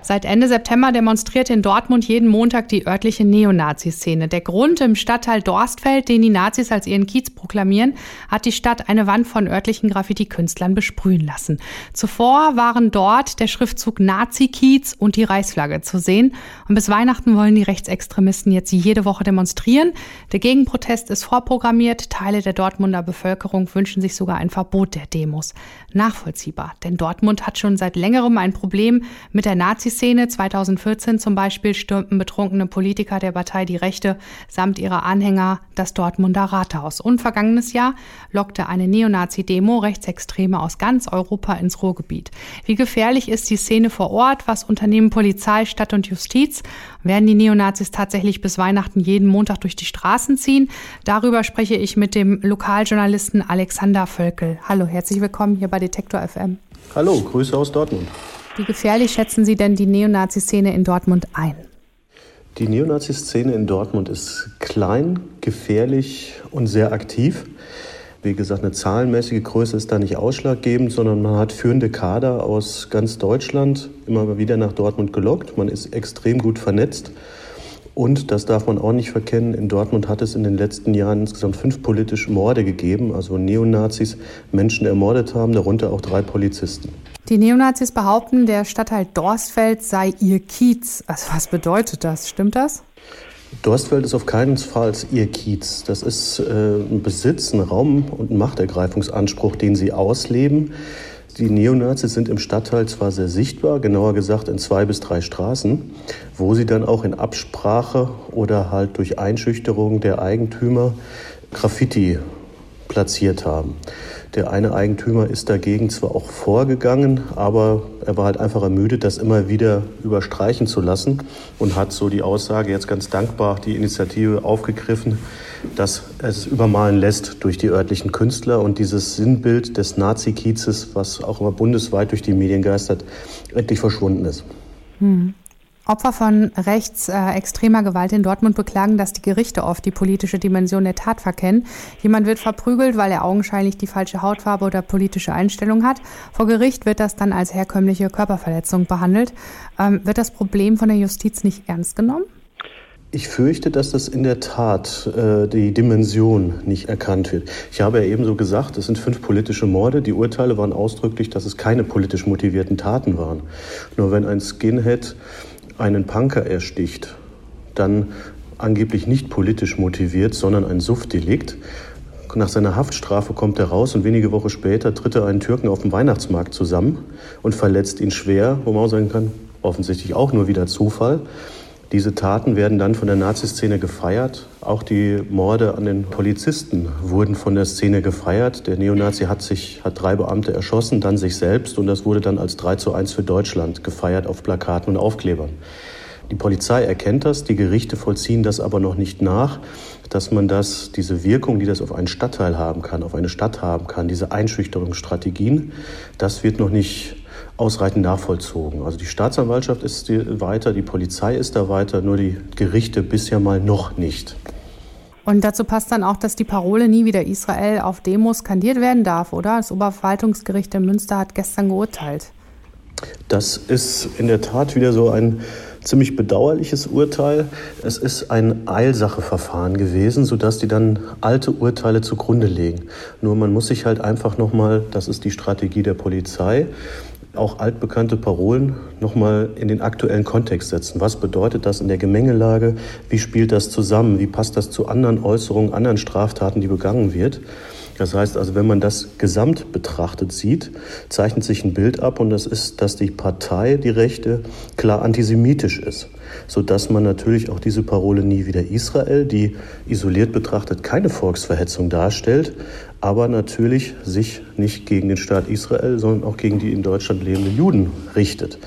Seit Ende September demonstriert in Dortmund jeden Montag die örtliche Neonazi-Szene. Der Grund im Stadtteil Dorstfeld, den die Nazis als ihren Kiez proklamieren, hat die Stadt eine Wand von örtlichen Graffiti-Künstlern besprühen lassen. Zuvor waren dort der Schriftzug Nazi-Kiez und die Reichsflagge zu sehen. Und bis Weihnachten wollen die Rechtsextremisten jetzt jede Woche demonstrieren. Der Gegenprotest ist vorprogrammiert. Teile der Dortmunder Bevölkerung wünschen sich sogar ein Verbot der Demos. Nachvollziehbar, denn Dortmund hat schon seit längerem ein Problem mit der Nazi Nazi-Szene. 2014 zum Beispiel stürmten betrunkene Politiker der Partei Die Rechte samt ihrer Anhänger das Dortmunder Rathaus. Und vergangenes Jahr lockte eine Neonazi-Demo Rechtsextreme aus ganz Europa ins Ruhrgebiet. Wie gefährlich ist die Szene vor Ort? Was unternehmen Polizei, Stadt und Justiz? Werden die Neonazis tatsächlich bis Weihnachten jeden Montag durch die Straßen ziehen? Darüber spreche ich mit dem Lokaljournalisten Alexander Völkel. Hallo, herzlich willkommen hier bei Detektor FM. Hallo, Grüße aus Dortmund. Wie gefährlich schätzen Sie denn die Neonazi-Szene in Dortmund ein? Die Neonazi-Szene in Dortmund ist klein, gefährlich und sehr aktiv. Wie gesagt, eine zahlenmäßige Größe ist da nicht ausschlaggebend, sondern man hat führende Kader aus ganz Deutschland immer wieder nach Dortmund gelockt. Man ist extrem gut vernetzt. Und das darf man auch nicht verkennen. In Dortmund hat es in den letzten Jahren insgesamt fünf politische Morde gegeben, also Neonazis Menschen ermordet haben, darunter auch drei Polizisten. Die Neonazis behaupten, der Stadtteil Dorstfeld sei ihr Kiez. Also was bedeutet das? Stimmt das? Dorstfeld ist auf keinen Fall ihr Kiez. Das ist äh, ein Besitz, ein Raum- und ein Machtergreifungsanspruch, den sie ausleben. Die Neonazis sind im Stadtteil zwar sehr sichtbar, genauer gesagt in zwei bis drei Straßen, wo sie dann auch in Absprache oder halt durch Einschüchterung der Eigentümer Graffiti platziert haben. Der eine Eigentümer ist dagegen zwar auch vorgegangen, aber er war halt einfach ermüdet, das immer wieder überstreichen zu lassen und hat so die Aussage jetzt ganz dankbar die Initiative aufgegriffen, dass es übermalen lässt durch die örtlichen Künstler und dieses Sinnbild des Nazi-Kiezes, was auch immer bundesweit durch die Medien geistert, endlich verschwunden ist. Hm. Opfer von rechtsextremer Gewalt in Dortmund beklagen, dass die Gerichte oft die politische Dimension der Tat verkennen. Jemand wird verprügelt, weil er augenscheinlich die falsche Hautfarbe oder politische Einstellung hat. Vor Gericht wird das dann als herkömmliche Körperverletzung behandelt. Ähm, wird das Problem von der Justiz nicht ernst genommen? Ich fürchte, dass das in der Tat äh, die Dimension nicht erkannt wird. Ich habe ja eben so gesagt, es sind fünf politische Morde. Die Urteile waren ausdrücklich, dass es keine politisch motivierten Taten waren. Nur wenn ein Skinhead einen Punker ersticht, dann angeblich nicht politisch motiviert, sondern ein Suftdelikt. Nach seiner Haftstrafe kommt er raus und wenige Wochen später tritt er einen Türken auf dem Weihnachtsmarkt zusammen und verletzt ihn schwer, wo man auch sagen kann, offensichtlich auch nur wieder Zufall. Diese Taten werden dann von der Naziszene gefeiert. Auch die Morde an den Polizisten wurden von der Szene gefeiert. Der Neonazi hat sich, hat drei Beamte erschossen, dann sich selbst und das wurde dann als 3 zu 1 für Deutschland gefeiert auf Plakaten und Aufklebern. Die Polizei erkennt das, die Gerichte vollziehen das aber noch nicht nach, dass man das, diese Wirkung, die das auf einen Stadtteil haben kann, auf eine Stadt haben kann, diese Einschüchterungsstrategien, das wird noch nicht ausreichend nachvollzogen. Also die Staatsanwaltschaft ist weiter, die Polizei ist da weiter, nur die Gerichte bisher mal noch nicht. Und dazu passt dann auch, dass die Parole nie wieder Israel auf Demos skandiert werden darf, oder? Das Oberverwaltungsgericht in Münster hat gestern geurteilt. Das ist in der Tat wieder so ein ziemlich bedauerliches Urteil. Es ist ein Eilsacheverfahren gewesen, sodass die dann alte Urteile zugrunde legen. Nur man muss sich halt einfach nochmal, das ist die Strategie der Polizei, auch altbekannte Parolen nochmal in den aktuellen Kontext setzen. Was bedeutet das in der Gemengelage? Wie spielt das zusammen? Wie passt das zu anderen Äußerungen, anderen Straftaten, die begangen wird? Das heißt also, wenn man das gesamt betrachtet sieht, zeichnet sich ein Bild ab und das ist, dass die Partei, die Rechte, klar antisemitisch ist, sodass man natürlich auch diese Parole nie wieder Israel, die isoliert betrachtet keine Volksverhetzung darstellt, aber natürlich sich nicht gegen den Staat Israel, sondern auch gegen die in Deutschland lebenden Juden richtet.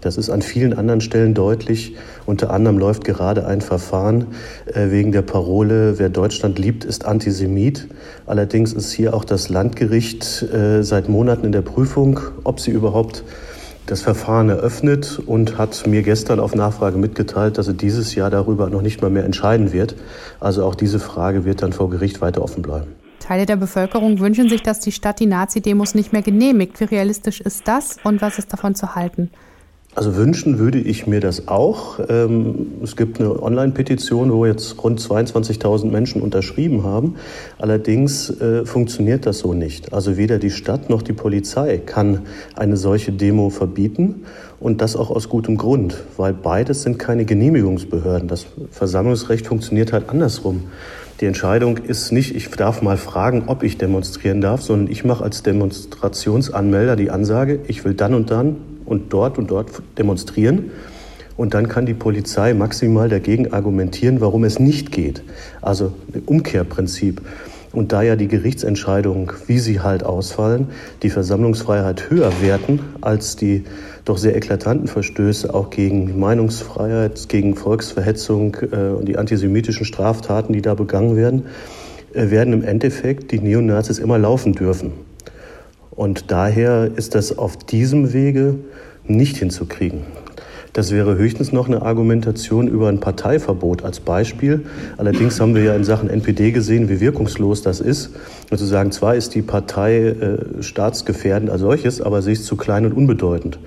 Das ist an vielen anderen Stellen deutlich. Unter anderem läuft gerade ein Verfahren äh, wegen der Parole, wer Deutschland liebt, ist Antisemit. Allerdings ist hier auch das Landgericht äh, seit Monaten in der Prüfung, ob sie überhaupt das Verfahren eröffnet und hat mir gestern auf Nachfrage mitgeteilt, dass er dieses Jahr darüber noch nicht mal mehr entscheiden wird. Also auch diese Frage wird dann vor Gericht weiter offen bleiben. Teile der Bevölkerung wünschen sich, dass die Stadt die Nazi-Demos nicht mehr genehmigt. Wie realistisch ist das und was ist davon zu halten? Also wünschen würde ich mir das auch. Ähm, es gibt eine Online-Petition, wo jetzt rund 22.000 Menschen unterschrieben haben. Allerdings äh, funktioniert das so nicht. Also weder die Stadt noch die Polizei kann eine solche Demo verbieten und das auch aus gutem Grund, weil beides sind keine Genehmigungsbehörden. Das Versammlungsrecht funktioniert halt andersrum. Die Entscheidung ist nicht, ich darf mal fragen, ob ich demonstrieren darf, sondern ich mache als Demonstrationsanmelder die Ansage, ich will dann und dann und dort und dort demonstrieren. Und dann kann die Polizei maximal dagegen argumentieren, warum es nicht geht. Also Umkehrprinzip. Und da ja die Gerichtsentscheidungen, wie sie halt ausfallen, die Versammlungsfreiheit höher werten als die doch sehr eklatanten Verstöße auch gegen Meinungsfreiheit, gegen Volksverhetzung äh, und die antisemitischen Straftaten, die da begangen werden, äh, werden im Endeffekt die Neonazis immer laufen dürfen. Und daher ist das auf diesem Wege nicht hinzukriegen. Das wäre höchstens noch eine Argumentation über ein Parteiverbot als Beispiel. Allerdings haben wir ja in Sachen NPD gesehen, wie wirkungslos das ist. Und zu sagen, zwar ist die Partei äh, staatsgefährdend als solches, aber sie ist zu klein und unbedeutend.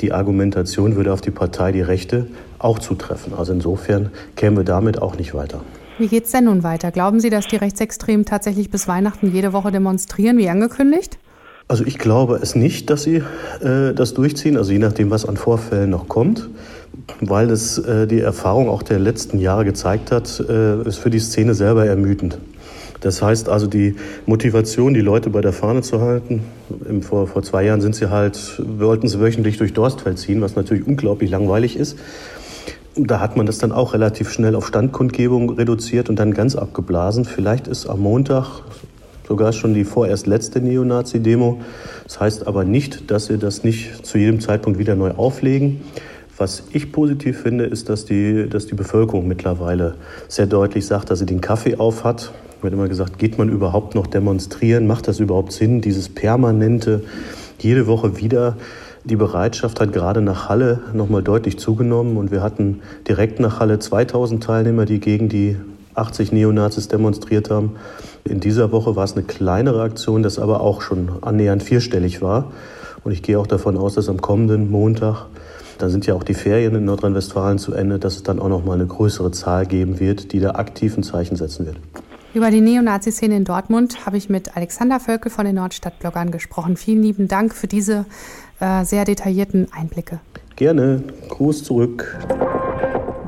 Die Argumentation würde auf die Partei die Rechte auch zutreffen. Also insofern kämen wir damit auch nicht weiter. Wie geht es denn nun weiter? Glauben Sie, dass die Rechtsextremen tatsächlich bis Weihnachten jede Woche demonstrieren, wie angekündigt? Also ich glaube es nicht, dass sie äh, das durchziehen, also je nachdem, was an Vorfällen noch kommt, weil es äh, die Erfahrung auch der letzten Jahre gezeigt hat, äh, ist für die Szene selber ermüdend. Das heißt also die Motivation, die Leute bei der Fahne zu halten. Im, vor, vor zwei Jahren sind sie halt, wollten sie wöchentlich durch Dorstfeld ziehen, was natürlich unglaublich langweilig ist. Da hat man das dann auch relativ schnell auf Standkundgebung reduziert und dann ganz abgeblasen. Vielleicht ist am Montag, sogar schon die vorerst letzte Neonazi-Demo. Das heißt aber nicht, dass sie das nicht zu jedem Zeitpunkt wieder neu auflegen. Was ich positiv finde, ist, dass die, dass die Bevölkerung mittlerweile sehr deutlich sagt, dass sie den Kaffee auf hat. Wird immer gesagt, geht man überhaupt noch demonstrieren? Macht das überhaupt Sinn? Dieses permanente, jede Woche wieder. Die Bereitschaft hat gerade nach Halle nochmal deutlich zugenommen und wir hatten direkt nach Halle 2000 Teilnehmer, die gegen die 80 Neonazis demonstriert haben. In dieser Woche war es eine kleinere Aktion, das aber auch schon annähernd vierstellig war. Und ich gehe auch davon aus, dass am kommenden Montag, da sind ja auch die Ferien in Nordrhein-Westfalen zu Ende, dass es dann auch noch mal eine größere Zahl geben wird, die da aktiv ein Zeichen setzen wird. Über die Neonazi-Szene in Dortmund habe ich mit Alexander Völkel von den Nordstadtbloggern gesprochen. Vielen lieben Dank für diese äh, sehr detaillierten Einblicke. Gerne. Gruß zurück.